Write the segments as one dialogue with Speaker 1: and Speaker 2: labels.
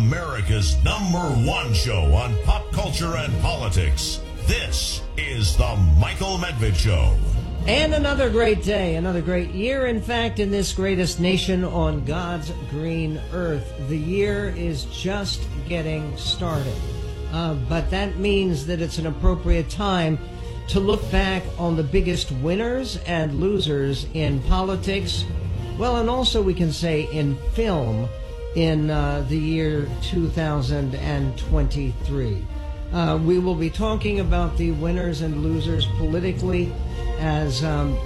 Speaker 1: America's number one show on pop culture and politics. This is The Michael Medved Show.
Speaker 2: And another great day, another great year, in fact, in this greatest nation on God's green earth. The year is just getting started. Uh, but that means that it's an appropriate time to look back on the biggest winners and losers in politics. Well, and also we can say in film in uh, the year 2023. Uh, we will be talking about the winners and losers politically as um,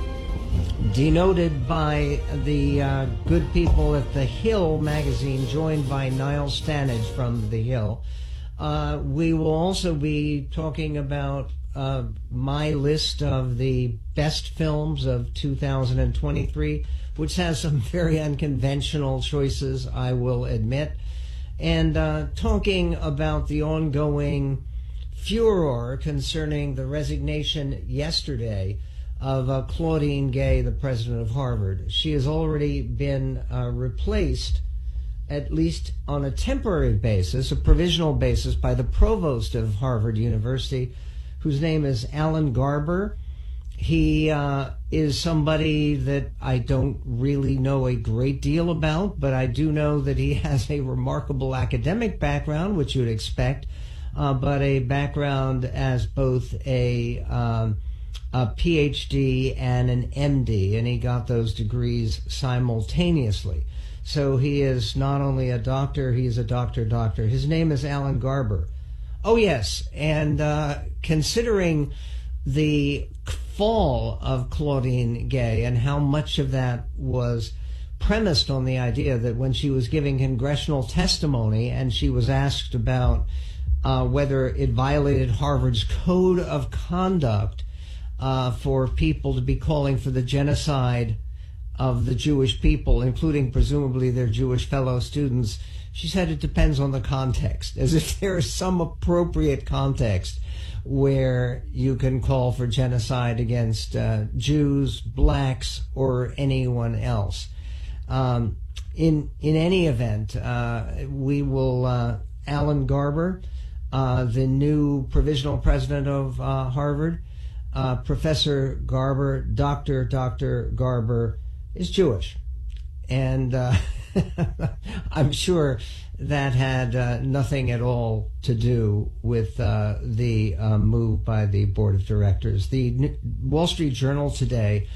Speaker 2: denoted by the uh, good people at The Hill magazine, joined by Niall Stanage from The Hill. Uh, we will also be talking about uh, my list of the best films of 2023, which has some very unconventional choices, I will admit, and uh, talking about the ongoing furor concerning the resignation yesterday of uh, Claudine Gay, the president of Harvard. She has already been uh, replaced, at least on a temporary basis, a provisional basis, by the provost of Harvard University, whose name is Alan Garber. He uh, is somebody that I don't really know a great deal about, but I do know that he has a remarkable academic background, which you'd expect, uh, but a background as both a um, a PhD and an MD, and he got those degrees simultaneously. So he is not only a doctor, he's a doctor doctor. His name is Alan Garber. Oh, yes. And uh, considering the fall of Claudine Gay and how much of that was premised on the idea that when she was giving congressional testimony and she was asked about uh, whether it violated Harvard's code of conduct uh, for people to be calling for the genocide of the Jewish people, including presumably their Jewish fellow students. She said it depends on the context, as if there is some appropriate context where you can call for genocide against uh, Jews, blacks, or anyone else. Um, in in any event, uh, we will uh, Alan Garber, uh, the new provisional president of uh, Harvard, uh, Professor Garber, Doctor Doctor Garber, is Jewish, and uh, I'm sure that had uh, nothing at all to do with uh, the uh, move by the board of directors. The Wall Street Journal today,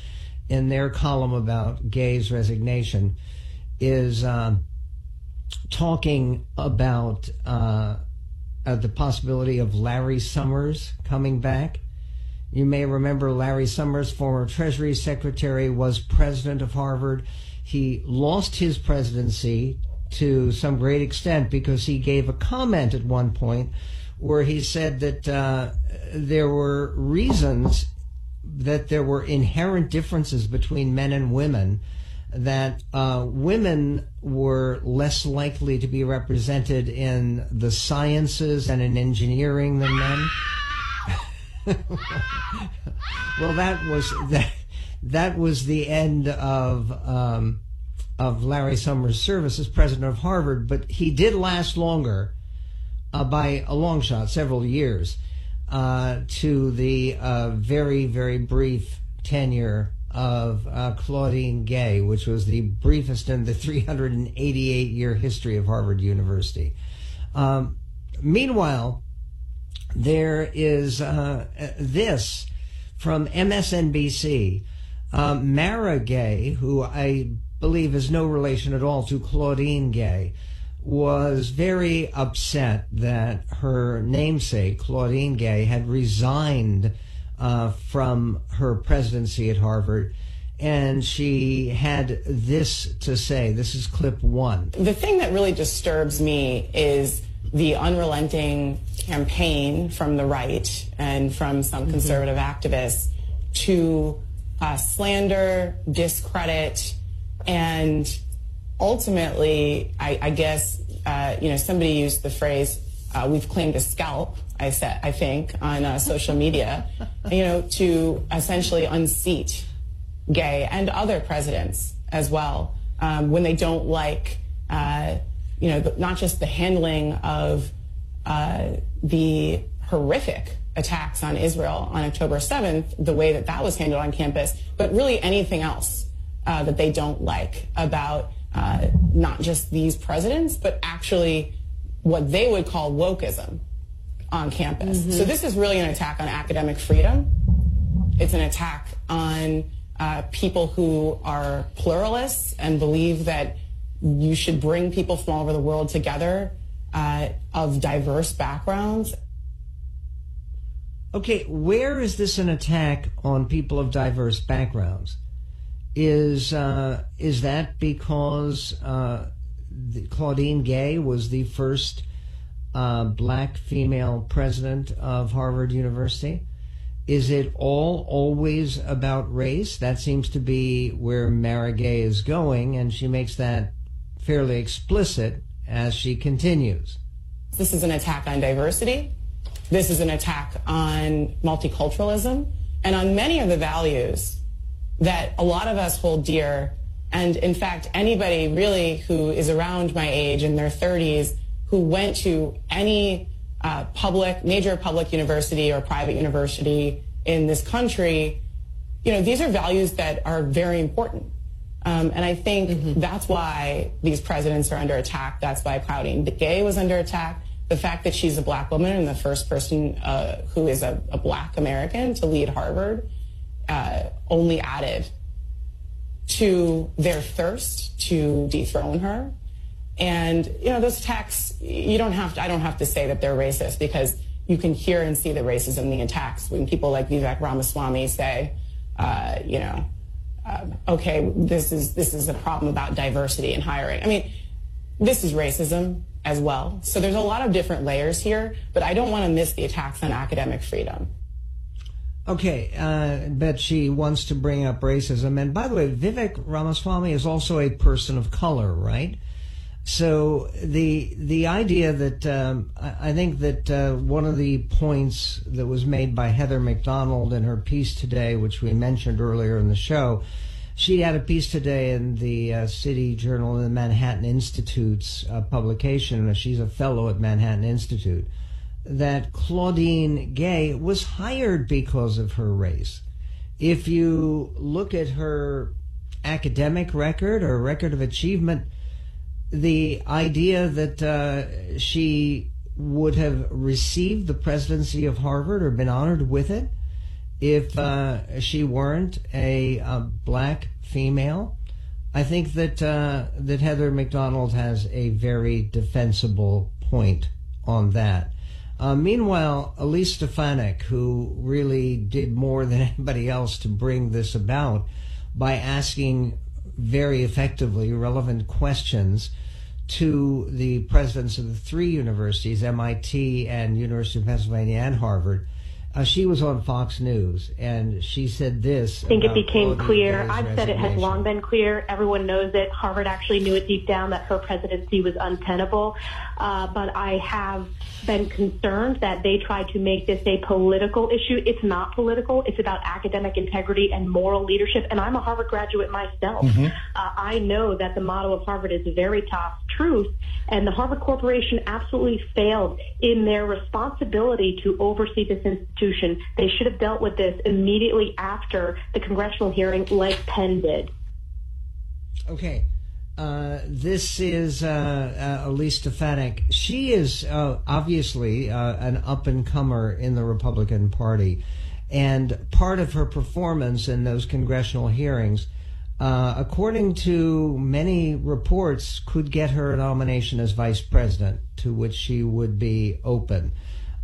Speaker 2: in their column about Gay's resignation, is um, talking about uh, the possibility of Larry Summers coming back you may remember Larry Summers, former Treasury Secretary, was president of Harvard. He lost his presidency to some great extent because he gave a comment at one point where he said that uh, there were reasons that there were inherent differences between men and women, that uh, women were less likely to be represented in the sciences and in engineering than men. well, that was that. That was the end of um, of Larry Summers' service as president of Harvard, but he did last longer uh, by a long shot, several years, uh, to the uh, very very brief tenure of uh, Claudine Gay, which was the briefest in the 388 year history of Harvard University. Um, meanwhile, there is uh, this from MSNBC. Uh, Mara Gay, who I believe is no relation at all to Claudine Gay, was very upset that her namesake, Claudine Gay, had resigned uh, from her presidency at Harvard. And she had this to say. This is clip one.
Speaker 3: The thing that really disturbs me is the unrelenting campaign from the right and from some mm-hmm. conservative activists to uh, slander, discredit, and ultimately, I, I guess, uh, you know, somebody used the phrase, uh, we've claimed a scalp, I said, I think, on uh, social media, you know, to essentially unseat Gay and other presidents as well um, when they don't like uh, you know, not just the handling of uh, the horrific attacks on Israel on October 7th, the way that that was handled on campus, but really anything else uh, that they don't like about uh, not just these presidents, but actually what they would call wokeism on campus. Mm-hmm. So this is really an attack on academic freedom. It's an attack on uh, people who are pluralists and believe that you should bring people from all over the world together uh, of diverse backgrounds.
Speaker 2: Okay, where is this an attack on people of diverse backgrounds? Is uh, is that because uh, Claudine Gay was the first uh, black female president of Harvard University? Is it all always about race? That seems to be where Mara Gay is going, and she makes that fairly explicit as she continues.
Speaker 3: This is an attack on diversity. This is an attack on multiculturalism and on many of the values that a lot of us hold dear. And in fact, anybody really who is around my age in their 30s who went to any uh, public, major public university or private university in this country, you know, these are values that are very important. Um, and I think mm-hmm. that's why these presidents are under attack. That's why Claudine Gay was under attack. The fact that she's a black woman and the first person uh, who is a, a, black American to lead Harvard uh, only added to their thirst to dethrone her. And you know, those attacks, you don't have to, I don't have to say that they're racist because you can hear and see the racism in the attacks when people like Vivek Ramaswamy say, uh, you know, uh, okay, this is this is a problem about diversity in hiring. I mean, this is racism as well. So there's a lot of different layers here, but I don't want to miss the attacks on academic freedom.
Speaker 2: Okay, uh, but she wants to bring up racism. And by the way, Vivek Ramaswamy is also a person of color, right? So the the idea that um, I, think that uh, one of the points that was made by Heather Mac Donald in her piece today, which we mentioned earlier in the show, she had a piece today in the uh, City Journal in the Manhattan Institute's uh, publication. She's a fellow at Manhattan Institute. That Claudine Gay was hired because of her race. If you look at her academic record or record of achievement the idea that uh, she would have received the presidency of Harvard or been honored with it if uh, she weren't a, a, black female. I think that uh, that Heather Mac Donald has a very defensible point on that. Uh, meanwhile, Elise Stefanik, who really did more than anybody else to bring this about by asking very effectively relevant questions to the presidents of the three universities, MIT and University of Pennsylvania and Harvard, uh, she was on Fox News and she said this.
Speaker 4: I think it became clear. I've said it has long been clear. Everyone knows it. Harvard actually knew it deep down that her presidency was untenable. Uh, but I have been concerned that they tried to make this a political issue. It's not political. It's about academic integrity and moral leadership. And I'm a Harvard graduate myself. Mm-hmm. Uh, I know that the motto of Harvard is veritas, truth. And the Harvard Corporation absolutely failed in their responsibility to oversee this institution Constitution. They should have dealt with this immediately after the congressional hearing, like Penn did.
Speaker 2: Okay. Uh, this is uh, uh, Elise Stefanik. She is uh, obviously uh, an up and comer in the Republican Party. And part of her performance in those congressional hearings, uh, according to many reports, could get her a nomination as vice president, to which she would be open.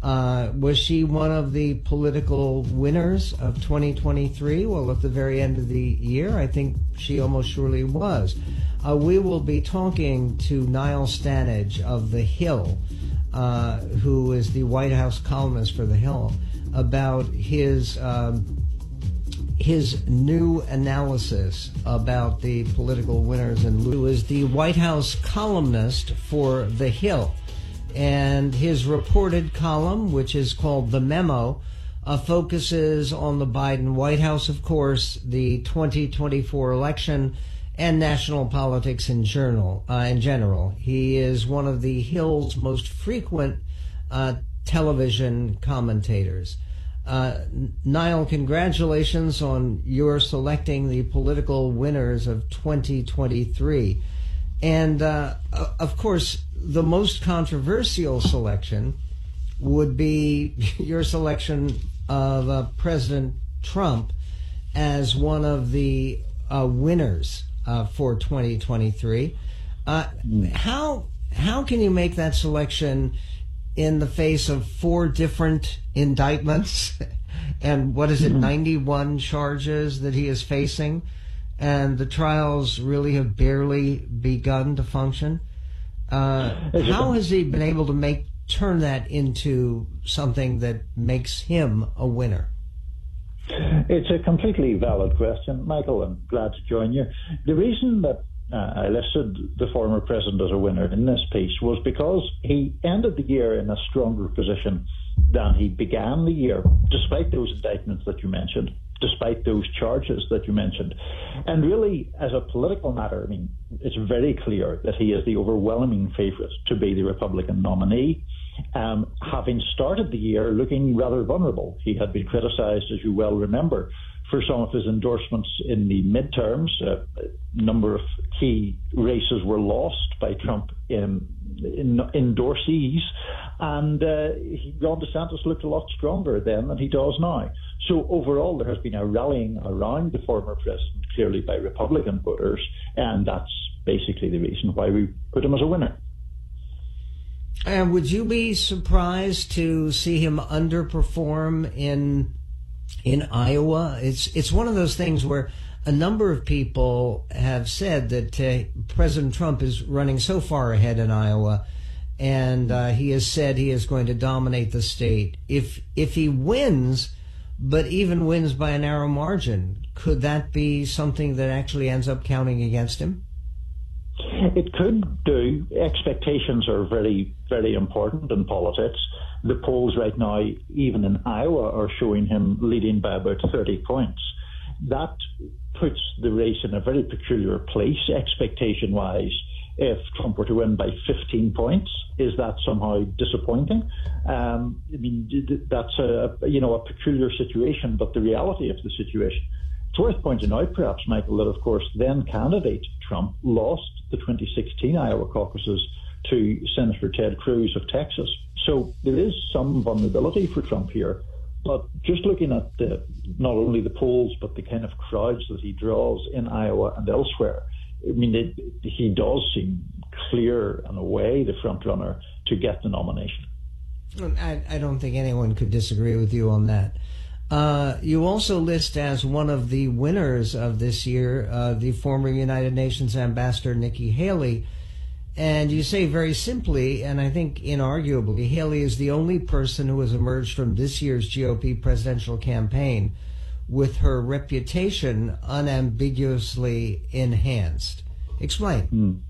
Speaker 2: Uh, was she one of the political winners of 2023? Well, at the very end of the year, I think she almost surely was. Uh, we will be talking to Niall Stanage of The Hill, uh, who is the White House columnist for The Hill, about his. Um, his new analysis about the political winners and losers. The White House columnist for The Hill and his reported column, which is called The Memo, uh, focuses on the Biden White House, of course, the 2024 election, and national politics in general. Uh, in general, he is one of the Hill's most frequent uh, television commentators. Uh, Niall, congratulations on your selecting the political winners of 2023. And uh, of course, the most controversial selection would be your selection of uh, President Trump as one of the uh, winners uh, for 2023. Uh, how how can you make that selection in the face of four different indictments and what is it, mm-hmm. 91 charges that he is facing, and the trials really have barely begun to function? Uh, how has he been able to make turn that into something that makes him a winner?
Speaker 5: It's a completely valid question, Michael. I'm glad to join you. The reason that uh, I listed the former president as a winner in this piece was because he ended the year in a stronger position than he began the year, despite those indictments that you mentioned, despite those charges that you mentioned. And really, as a political matter, I mean, it's very clear that he is the overwhelming favourite to be the Republican nominee. Um, having started the year looking rather vulnerable, he had been criticised, as you well remember, for some of his endorsements in the midterms. Uh, a number of key races were lost by Trump in, in endorsees, and uh, Ron DeSantis looked a lot stronger then than he does now. So overall, there has been a rallying around the former president, clearly by Republican voters, and that's basically the reason why we put him as a winner.
Speaker 2: And would you be surprised to see him underperform in in Iowa. It's it's one of those things where a number of people have said that uh, President Trump is running so far ahead in Iowa, and uh, he has said he is going to dominate the state. If if he wins, but even wins by a narrow margin, could that be something that actually ends up counting against him?
Speaker 5: It could do. Expectations are very, very important in politics. The polls right now, even in Iowa, are showing him leading by about 30 points. That puts the race in a very peculiar place, expectation wise. If Trump were to win by 15 points, is that somehow disappointing? Um, I mean, that's a you know a peculiar situation, but the reality of the situation it's worth pointing out, perhaps, Michael, that of course then candidate Trump lost the 2016 Iowa caucuses to Senator Ted Cruz of Texas. So there is some vulnerability for Trump here. But just looking at the, not only the polls, but the kind of crowds that he draws in Iowa and elsewhere, I mean, it, he does seem clear and away the front runner to get the nomination.
Speaker 2: I, I don't think anyone could disagree with you on that. Uh, you also list as one of the winners of this year uh, the former United Nations ambassador Nikki Haley. And you say very simply, and I think inarguably, Haley is the only person who has emerged from this year's GOP presidential campaign with her reputation unambiguously enhanced. Explain.
Speaker 5: Mm.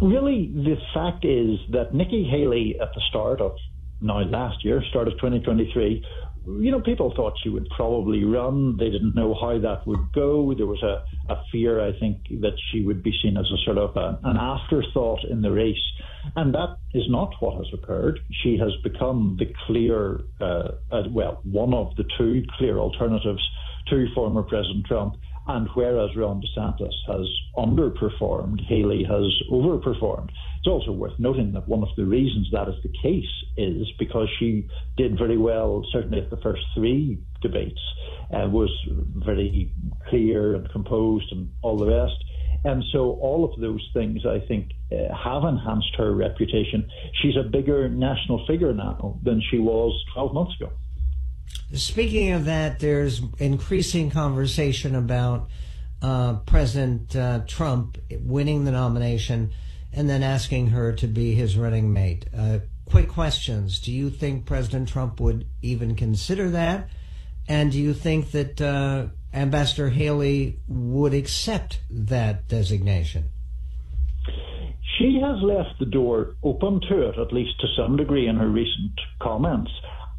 Speaker 5: Really, the fact is that Nikki Haley, at the start of now last year, start of 2023, you know, people thought she would probably run. They didn't know how that would go. There was a, a fear, I think, that she would be seen as a sort of a, an afterthought in the race. And that is not what has occurred. She has become the clear, uh, uh, well, one of the two clear alternatives to former President Trump. And whereas Ron DeSantis has underperformed, Haley has overperformed. It's also worth noting that one of the reasons that is the case is because she did very well, certainly at the first three debates, uh, was very clear and composed and all the rest. And so all of those things, I think, uh, have enhanced her reputation. She's a bigger national figure now than she was 12 months ago.
Speaker 2: Speaking of that, there's increasing conversation about uh, President uh, Trump winning the nomination and then asking her to be his running mate. Uh, quick questions. Do you think President Trump would even consider that? And do you think that uh, Ambassador Haley would accept that designation?
Speaker 5: She has left the door open to it, at least to some degree, in her recent comments.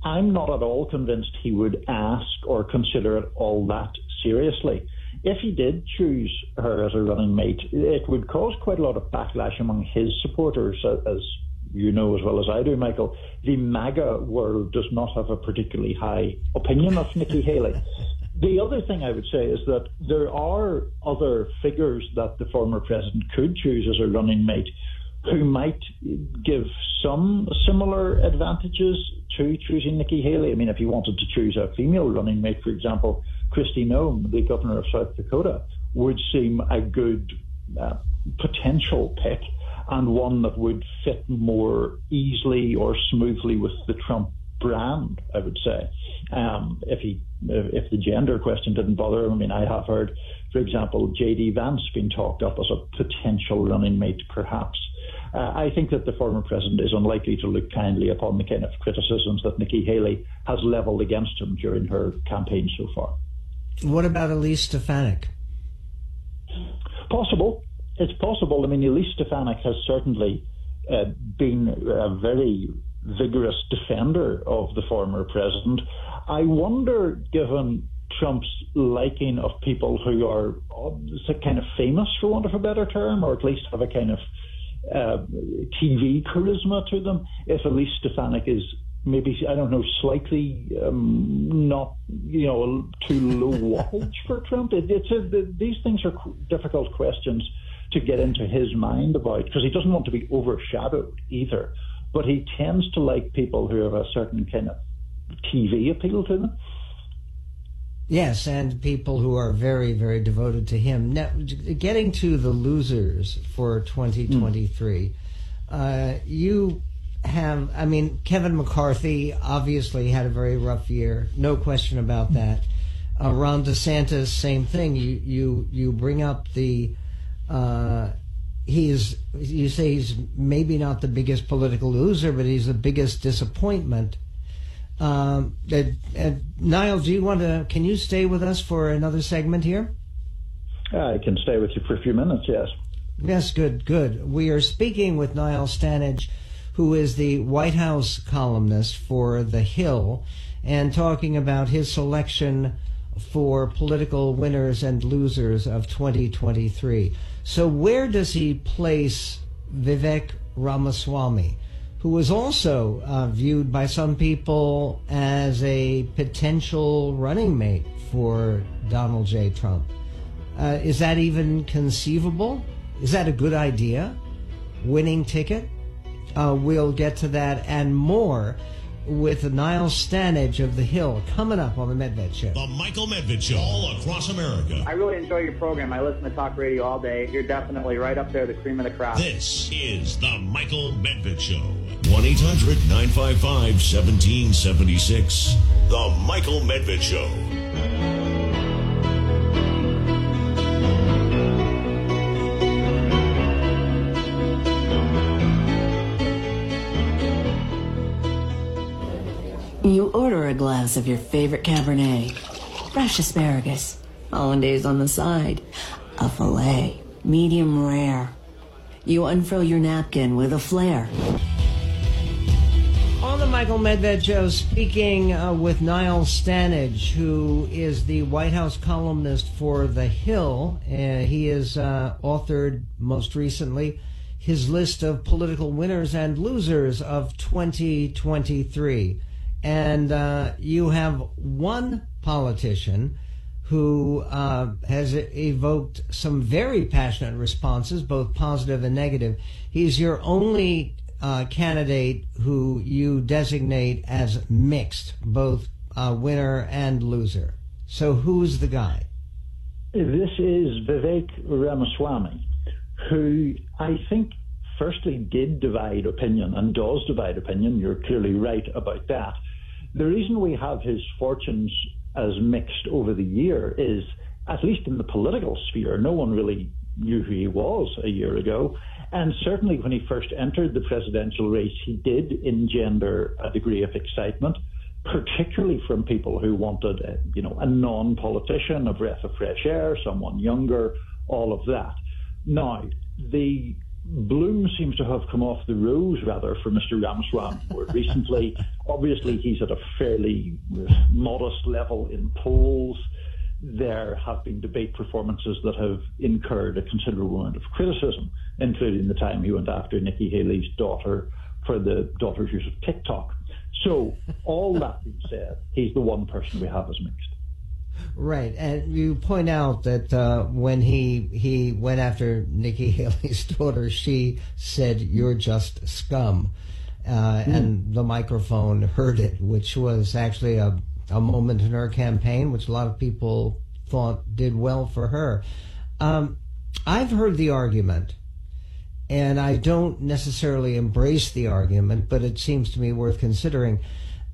Speaker 5: I'm not at all convinced he would ask or consider it all that seriously. If he did choose her as a running mate, it would cause quite a lot of backlash among his supporters, as you know as well as I do, Michael. The MAGA world does not have a particularly high opinion of Nikki Haley. The other thing I would say is that there are other figures that the former president could choose as a running mate who might give some similar advantages to choosing Nikki Haley. I mean, if he wanted to choose a female running mate, for example, Kristi Noem, the governor of South Dakota, would seem a good uh, potential pick and one that would fit more easily or smoothly with the Trump brand, I would say. Um, if he, if the gender question didn't bother him, I mean, I have heard, for example, J.D. Vance being talked up as a potential running mate, perhaps. Uh, I think that the former president is unlikely to look kindly upon the kind of criticisms that Nikki Haley has levelled against him during her campaign so far.
Speaker 2: What about Elise Stefanik?
Speaker 5: Possible. It's possible. I mean, Elise Stefanik has certainly uh, been a very vigorous defender of the former president. I wonder, given Trump's liking of people who are kind of famous, for want of a better term, or at least have a kind of uh, TV charisma to them, if Elise Stefanik is maybe I don't know, slightly um, not you know too low wattage for Trump. It, it's a, the, these things are difficult questions to get into his mind about because he doesn't want to be overshadowed either. But he tends to like people who have a certain kind of TV appeal to them.
Speaker 2: Yes, and people who are very, very devoted to him. Now, getting to the losers for 2023, mm. uh, you have, I mean, Kevin McCarthy obviously had a very rough year, no question about that. Uh, Ron DeSantis, same thing. You you you bring up the uh, he's you say he's maybe not the biggest political loser, but he's the biggest disappointment. Um, and, and Niall, do you want to? Can you stay with us for another segment here?
Speaker 5: I can stay with you for a few minutes. Yes.
Speaker 2: Yes, good, good. We are speaking with Niall Stanage who is the White House columnist for The Hill, and talking about his selection for political winners and losers of 2023. So, where does he place Vivek Ramaswamy, who was also uh, viewed by some people as a potential running mate for Donald J. Trump? Uh, is that even conceivable? Is that a good idea? Winning ticket? Uh, we'll get to that and more with Niall Stanage of The Hill coming up on The Medved Show.
Speaker 1: The Michael Medved Show, all across America.
Speaker 6: I really enjoy your program. I listen to talk radio all day. You're definitely right up there, the cream of the crop.
Speaker 1: This is The Michael Medved Show. 1 800 955 1776. The Michael Medved Show.
Speaker 7: A glass of your favorite Cabernet, fresh asparagus, hollandaise on the side, a filet, medium rare. You unfurl your napkin with a flair.
Speaker 2: On the Michael Medved Show, speaking uh, with Niall Stanage, who is the White House columnist for The Hill. Uh, he has uh, authored most recently his list of political winners and losers of 2023 and uh, you have one politician who uh, has evoked some very passionate responses, both positive and negative. He's your only uh, candidate who you designate as mixed, both uh, winner and loser. So who's the guy?
Speaker 5: This is Vivek Ramaswamy, who I think firstly did divide opinion and does divide opinion. You're clearly right about that. The reason we have his fortunes as mixed over the year is, at least in the political sphere, no one really knew who he was a year ago. And certainly when he first entered the presidential race, he did engender a degree of excitement, particularly from people who wanted, a, you know, a non-politician, a breath of fresh air, someone younger, all of that. Now, the bloom seems to have come off the rose rather for Mr. More recently. Obviously, he's at a fairly modest level in polls. there have been debate performances that have incurred a considerable amount of criticism, including the time he went after Nikki Haley's daughter for the daughter's use of TikTok. So, all that being said, he's the one person we have as mixed.
Speaker 2: Right, and you point out that uh, when he he went after Nikki Haley's daughter, she said, "You're just scum," uh, mm. and the microphone heard it, which was actually a a moment in her campaign, which a lot of people thought did well for her. Um, I've heard the argument, and I don't necessarily embrace the argument, but it seems to me worth considering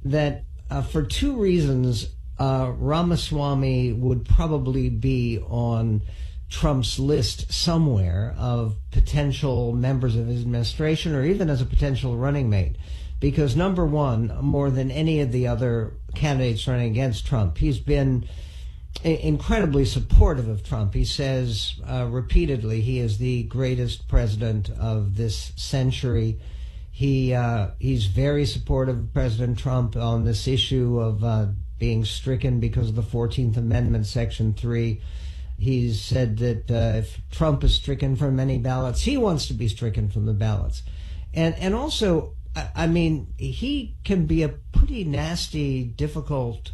Speaker 2: that uh, for two reasons, uh, Ramaswamy would probably be on Trump's list somewhere of potential members of his administration or even as a potential running mate. Because number one, more than any of the other candidates running against Trump, he's been incredibly supportive of Trump. He says uh, repeatedly he is the greatest president of this century. He uh, he's very supportive of President Trump on this issue of uh, being stricken because of the Fourteenth Amendment, Section Three. He's said that uh, if Trump is stricken from any ballots, he wants to be stricken from the ballots, and and also, I, I mean, he can be a pretty nasty, difficult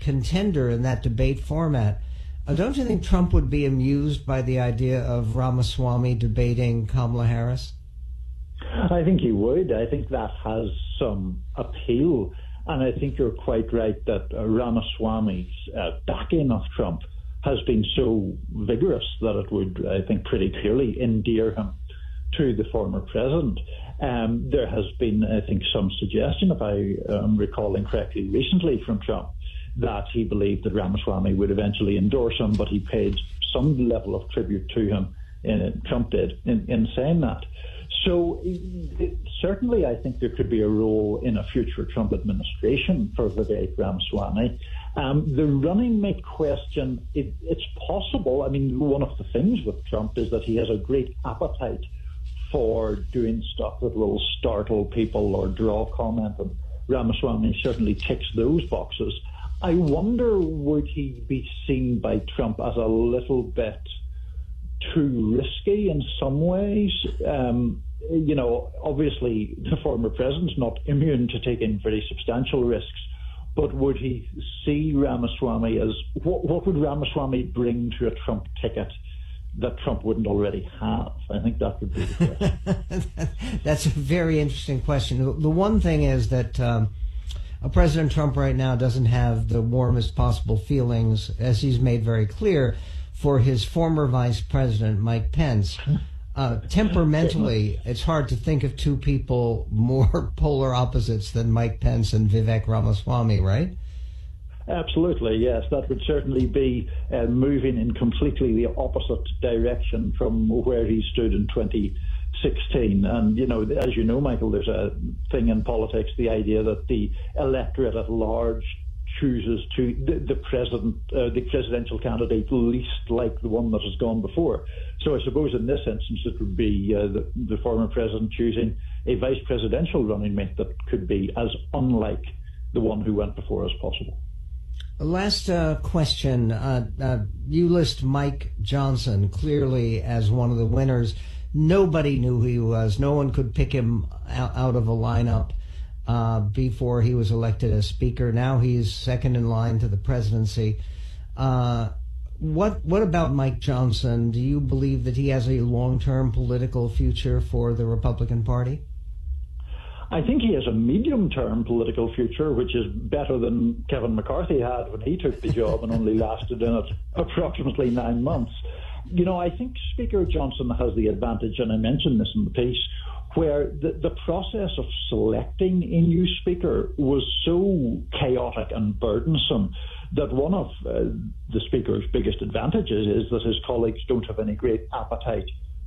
Speaker 2: contender in that debate format. Uh, don't you think Trump would be amused by the idea of Ramaswamy debating Kamala Harris?
Speaker 5: I think he would. I think that has some appeal. And I think you're quite right that uh, Ramaswamy's uh, backing of Trump has been so vigorous that it would, I think, pretty clearly endear him to the former president. Um, there has been, I think, some suggestion, if I am recalling correctly, recently from Trump that he believed that Ramaswamy would eventually endorse him, but he paid some level of tribute to him. and Trump did in, in saying that. So certainly, I think there could be a role in a future Trump administration for Vivek Ramaswamy. Um, the running mate question, it, it's possible. I mean, one of the things with Trump is that he has a great appetite for doing stuff that will startle people or draw comment, and Ramaswamy certainly ticks those boxes. I wonder would he be seen by Trump as a little bit too risky in some ways? Um, you know, obviously the former president's not immune to taking very substantial risks, but would he see Ramaswamy as what, what would Ramaswamy bring to a Trump ticket? that Trump wouldn't already have? I think that would be.
Speaker 2: That's a very interesting question. The one thing is that um, President Trump right now doesn't have the warmest possible feelings, as he's made very clear, for his former vice president, Mike Pence. Uh, temperamentally, it's hard to think of two people more polar opposites than Mike Pence and Vivek Ramaswamy, right?
Speaker 5: Absolutely, yes. That would certainly be uh, moving in completely the opposite direction from where he stood in 2016. And, you know, as you know, Michael, there's a thing in politics, the idea that the electorate at large chooses to the, the president, uh, the presidential candidate least like the one that has gone before. So I suppose in this instance it would be uh, the, the former president choosing a vice presidential running mate that could be as unlike the one who went before as possible.
Speaker 2: Last uh, question. Uh, uh, you list Mike Johnson clearly as one of the winners. Nobody knew who he was. No one could pick him out of a lineup uh, before he was elected as Speaker. Now he's second in line to the presidency. Uh, what what about Mike Johnson? Do you believe that he has a long term political future for the Republican Party?
Speaker 5: I think he has a medium term political future, which is better than Kevin McCarthy had when he took the job and only lasted in it approximately nine months you know, I think Speaker Johnson has the advantage, and I mentioned this in the piece, where the, the process of selecting a new speaker was so chaotic and burdensome that one of uh, the speaker's biggest advantages is that his colleagues don't have any great appetite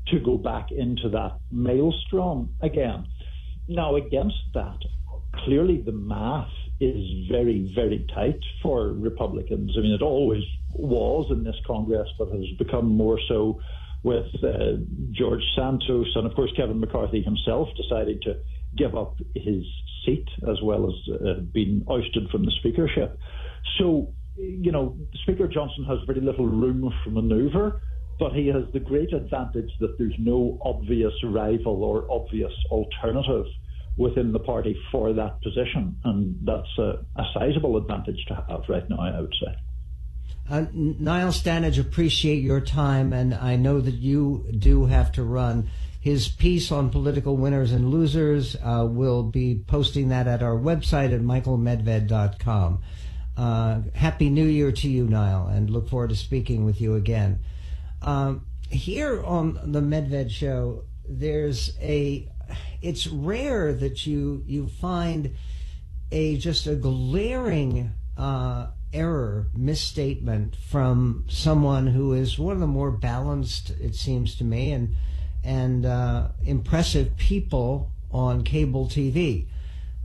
Speaker 5: to go back into that maelstrom again. Now, against that, clearly the math is very, very tight for Republicans. I mean, it always was in this Congress, but has become more so with uh, George Santos and, of course, Kevin McCarthy himself deciding to give up his seat as well as uh, being ousted from the speakership. So you know, Speaker Johnson has very little room for manoeuvre, but he has the great advantage that there's no obvious rival or obvious alternative within the party for that position, and that's a, a sizable advantage to have right now, I would say.
Speaker 2: Uh, Niall Stanage, appreciate your time, and I know that you do have to run. His piece on political winners and losers uh, will be posting that at our website at michaelmedved.com. Uh, Happy New Year to you, Niall, and look forward to speaking with you again. Um, here on the Medved Show, there's a. It's rare that you you find a just a glaring uh, error, misstatement from someone who is one of the more balanced, it seems to me, and and uh, impressive people on cable TV.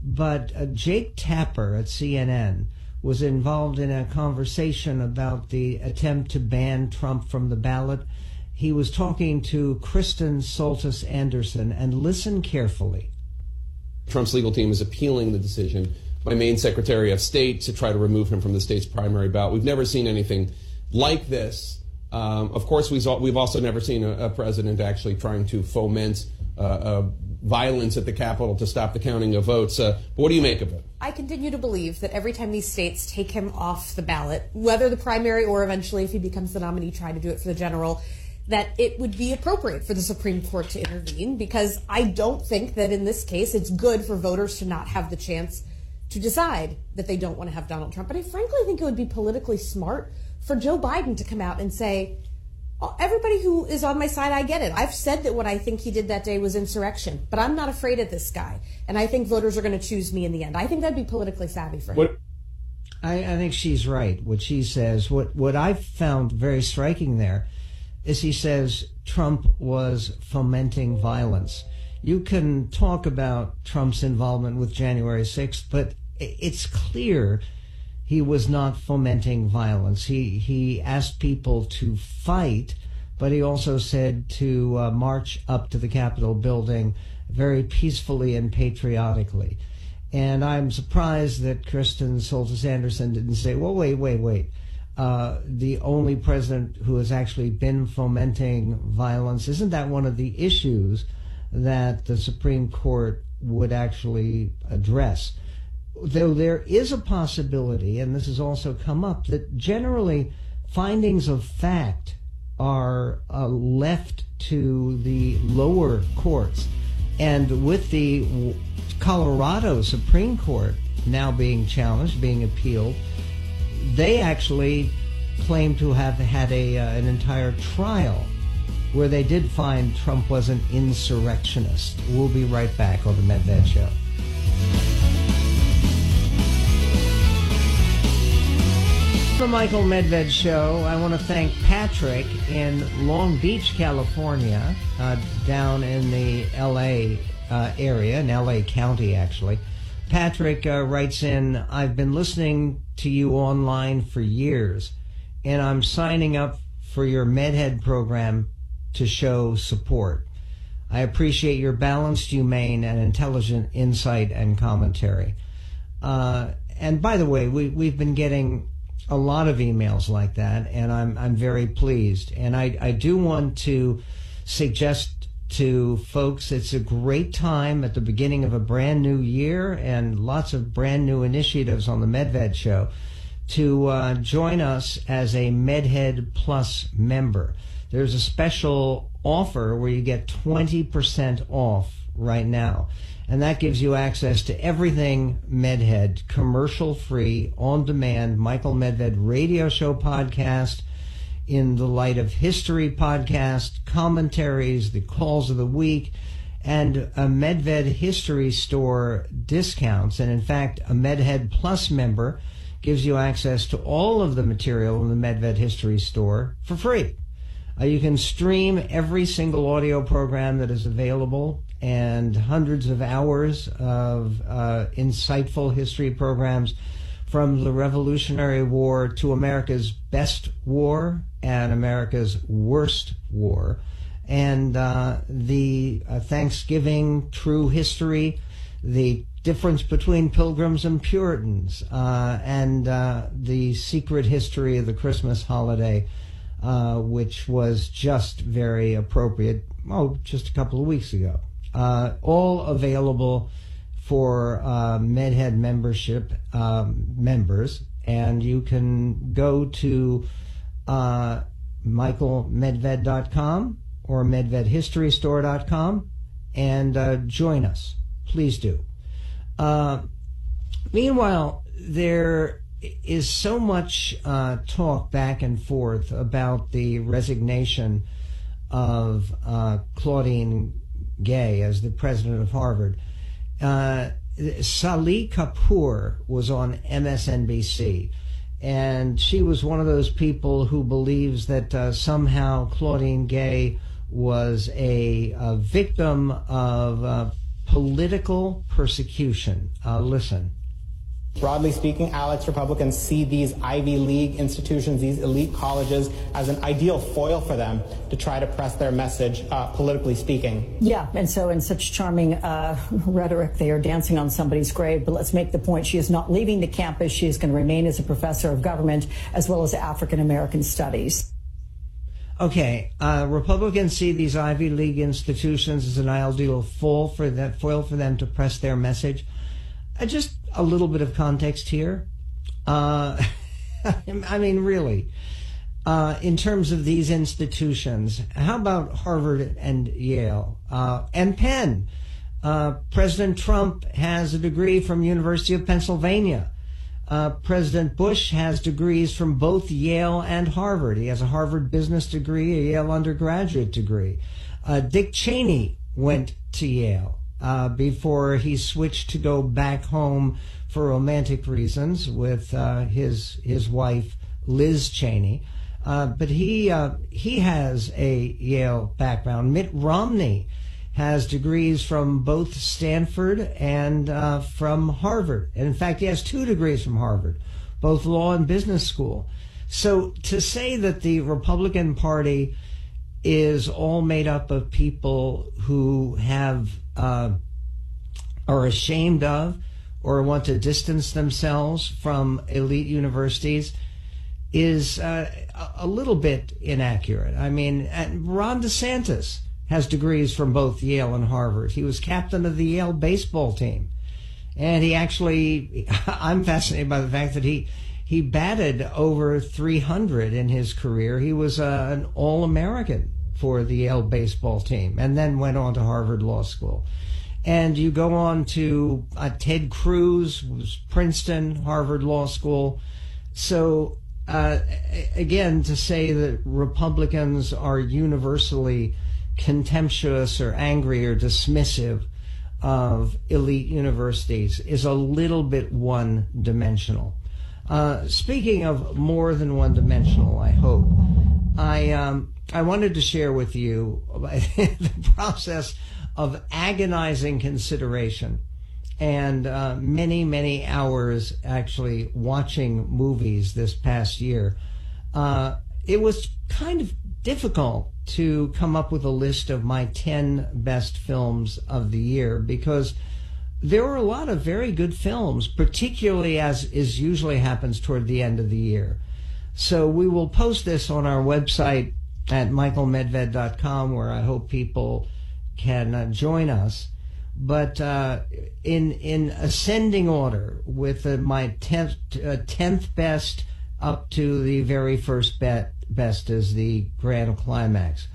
Speaker 2: But uh, Jake Tapper at CNN was involved in a conversation about the attempt to ban Trump from the ballot. He was talking to Kristen Soltis Anderson, and listen carefully.
Speaker 8: Trump's legal team is appealing the decision by Maine Secretary of State to try to remove him from the state's primary ballot. We've never seen anything like this. Um, of course, we've also never seen a, a president actually trying to foment uh, uh, violence at the Capitol to stop the counting of votes. Uh, what do you make of it?
Speaker 9: I continue to believe that every time these states take him off the ballot, whether the primary or eventually if he becomes the nominee, try to do it for the general, that it would be appropriate for the Supreme Court to intervene because I don't think that in this case it's good for voters to not have the chance to decide that they don't want to have Donald Trump. But I frankly think it would be politically smart for Joe Biden to come out and say, oh, everybody who is on my side, I get it. I've said that what I think he did that day was insurrection, but I'm not afraid of this guy. And I think voters are going to choose me in the end. I think that'd be politically savvy for him. What?
Speaker 2: I, I think she's right. What she says, what, what I've found very striking there is he says Trump was fomenting violence. You can talk about Trump's involvement with January 6th, but it's clear he was not fomenting violence. He he asked people to fight, but he also said to uh, march up to the Capitol building very peacefully and patriotically. And I'm surprised that Kristen Soltis Anderson didn't say, "Well, wait, wait, wait." Uh, the only president who has actually been fomenting violence isn't that one of the issues that the Supreme Court would actually address? Though there is a possibility, and this has also come up, that generally findings of fact are uh, left to the lower courts. And with the Colorado Supreme Court now being challenged, being appealed, they actually claim to have had a, uh, an entire trial where they did find Trump was an insurrectionist. We'll be right back on the Medved Show. The Michael Medved Show, I want to thank Patrick in Long Beach, California, uh, down in the LA uh, area, in LA County, actually. Patrick uh, writes in I've been listening to you online for years, and I'm signing up for your MedHead program to show support. I appreciate your balanced, humane, and intelligent insight and commentary. Uh, and by the way, we, we've been getting a lot of emails like that, and I'm I'm very pleased. And I I do want to suggest to folks it's a great time at the beginning of a brand new year and lots of brand new initiatives on the Medved show to uh, join us as a MedHead Plus member. There's a special offer where you get 20% off right now and that gives you access to everything Medhead, commercial free, on demand, Michael Medved radio show podcast, in the light of history podcast, commentaries, the calls of the week, and a Medved history store discounts. And in fact, a Medhead Plus member gives you access to all of the material in the Medved history store for free. Uh, you can stream every single audio program that is available and hundreds of hours of uh, insightful history programs from the Revolutionary War to America's best war and America's worst war, and uh, the uh, Thanksgiving True History, the difference between pilgrims and Puritans, uh, and uh, the secret history of the Christmas holiday, uh, which was just very appropriate, oh, just a couple of weeks ago. Uh, all available for uh, MedHead membership um, members, and you can go to uh, michaelmedved.com or medvedhistorystore.com and uh, join us. Please do. Uh, meanwhile, there is so much uh, talk back and forth about the resignation of uh, Claudine Gay as the president of Harvard. Uh, Kapoor was on MSNBC, and she was one of those people who believes that uh, somehow Claudine Gay was a, a victim of uh, political persecution. Uh, listen.
Speaker 10: Broadly speaking, Alex, Republicans see these Ivy League institutions, these elite colleges, as an ideal foil for them to try to press their message, uh, politically speaking.
Speaker 11: Yeah, and so in such charming uh, rhetoric, they are dancing on somebody's grave. But let's make the point she is not leaving the campus. She is going to remain as a professor of government as well as African American studies.
Speaker 2: Okay, uh, Republicans see these Ivy League institutions as an ideal foil for that foil for them to press their message. Uh, just a little bit of context here. Uh, I mean, really, uh, in terms of these institutions, how about Harvard and Yale uh, and Penn? Uh, President Trump has a degree from University of Pennsylvania. Uh, President Bush has degrees from both Yale and Harvard. He has a Harvard business degree, a Yale undergraduate degree. Dick Cheney went to Yale uh, before he switched to go back home for romantic reasons with uh, his his wife Liz Cheney. Uh, but he uh, he has a Yale background. Mitt Romney has degrees from both Stanford and uh, from Harvard. And in fact, he has two degrees from Harvard, both law and business school. So to say that the Republican Party is all made up of people who have uh, are ashamed of or want to distance themselves from elite universities is uh, a little bit inaccurate. I mean, Ron DeSantis has degrees from both Yale and Harvard. He was captain of the Yale baseball team. And he actually, I'm fascinated by the fact that he, he batted over 300 in his career. He was uh, an All American for the Yale baseball team and then went on to Harvard Law School. And you go on to uh, Ted Cruz, was Princeton, Harvard Law School. So, uh, again, to say that Republicans are universally contemptuous or angry or dismissive of elite universities is a little bit one dimensional. Uh, speaking of more than one dimensional, I hope, I, um, I wanted to share with you the process of agonizing consideration and uh, many, many hours actually watching movies this past year. Uh, it was kind of difficult to come up with a list of my 10 best films of the year because there were a lot of very good films, particularly as is usually happens toward the end of the year. So we will post this on our website at michaelmedved.com where I hope people can uh, join us. But uh, in in ascending order, with uh, my tenth uh, tenth best up to the very first bet, best as the grand climax.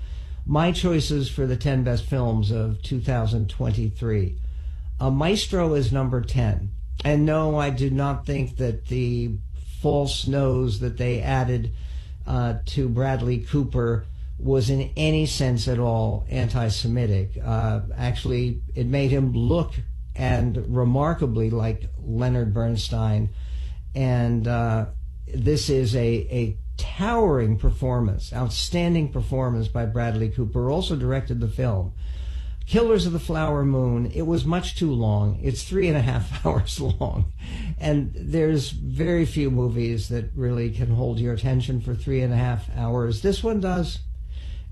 Speaker 2: My choices for the ten best films of 2023. Maestro is number ten, and no, I do not think that the false nose that they added uh, to Bradley Cooper was in any sense at all anti-Semitic. Uh, actually, it made him look and remarkably like Leonard Bernstein, and uh, this is a a towering performance, outstanding performance by Bradley Cooper. Also directed the film. Killers of the Flower Moon, it was much too long. It's three and a half hours long. And there's very few movies that really can hold your attention for three and a half hours. This one does.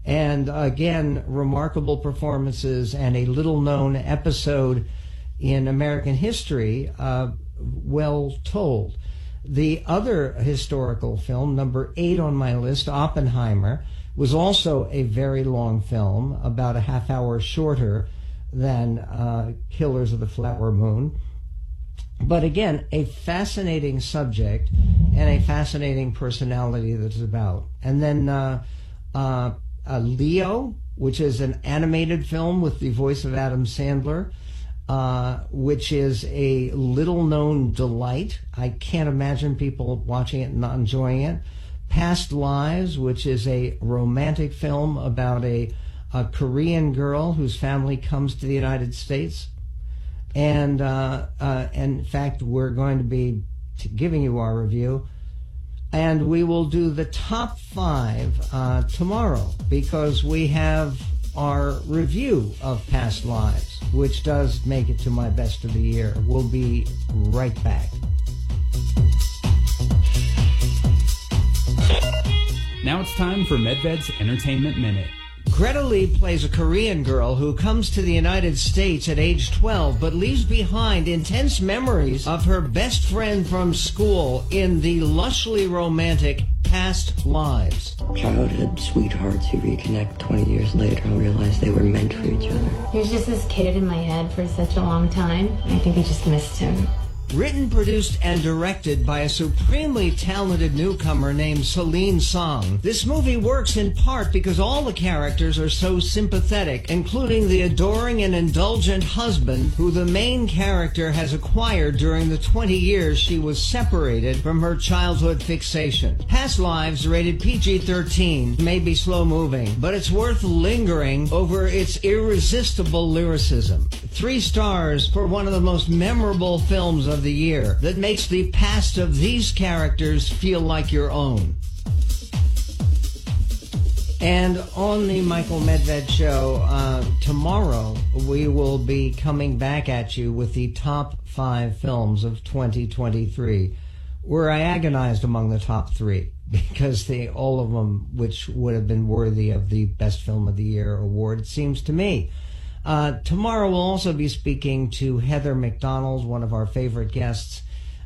Speaker 2: And again, remarkable performances and a little known episode in American history uh, well told. The other historical film, number eight on my list, Oppenheimer, was also a very long film, about a half hour shorter than uh, Killers of the Flower Moon. But again, a fascinating subject and a fascinating personality that's about. And then uh, uh, uh, Leo, which is an animated film with the voice of Adam Sandler, uh, which is a little known delight. I can't imagine people watching it and not enjoying it. Past Lives, which is a romantic film about a, a Korean girl whose family comes to the United States. And, uh, uh, in fact, we're going to be giving you our review. And we will do the top five uh, tomorrow because we have our review of Past Lives, which does make it to my best of the year. We'll be right back.
Speaker 12: Now it's time for Medved's Entertainment Minute.
Speaker 2: Greta Lee plays a Korean girl who comes to the United States at age 12 but leaves behind intense memories of her best friend from school in the lushly romantic Past Lives.
Speaker 13: Childhood sweethearts who reconnect 20 years later and realize they were meant for each other.
Speaker 14: There's just this kid in my head for such a long time. I think I just missed him.
Speaker 2: Written, produced, and directed by a supremely talented newcomer named Celine Song, this movie works in part because all the characters are so sympathetic, including the adoring and indulgent husband who the main character has acquired during the 20 years she was separated from her childhood fixation. Past Lives, rated PG-13, may be slow-moving, but it's worth lingering over its irresistible lyricism. Three stars for one of the most memorable films of the year that makes the past of these characters feel like your own. And on the Michael Medved show uh, tomorrow, we will be coming back at you with the top five films of 2023, where I agonized among the top three because they all of them, which would have been worthy of the Best Film of the Year award, seems to me. Uh, tomorrow we'll also be speaking to Heather Mac Donald, one of our favorite guests.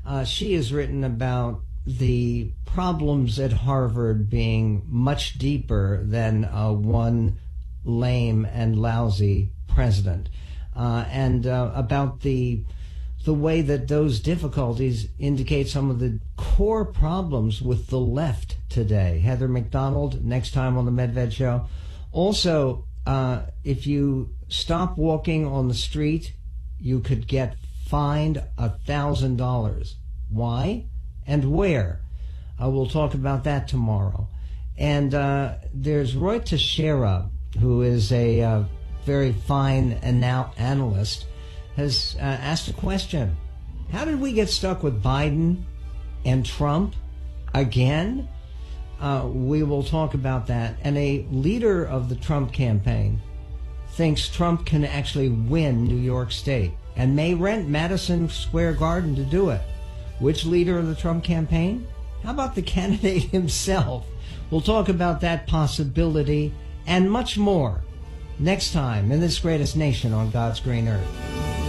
Speaker 2: Uh, she has written about the problems at Harvard being much deeper than uh, one lame and lousy president, uh, and uh, about the the way that those difficulties indicate some of the core problems with the left today. Heather Mac Donald, next time on the Medved Show. Also, uh, if you stop walking on the street, you could get fined a thousand dollars. Why and where? Uh, we'll talk about that tomorrow. And uh, there's Roy Teixeira, who is a uh, very fine anal- analyst, has uh, asked a question: How did we get stuck with Biden and Trump again? Uh, we will talk about that. And a leader of the Trump campaign thinks Trump can actually win New York State and may rent Madison Square Garden to do it. Which leader of the Trump campaign? How about the candidate himself? We'll talk about that possibility and much more next time in this greatest nation on God's green earth.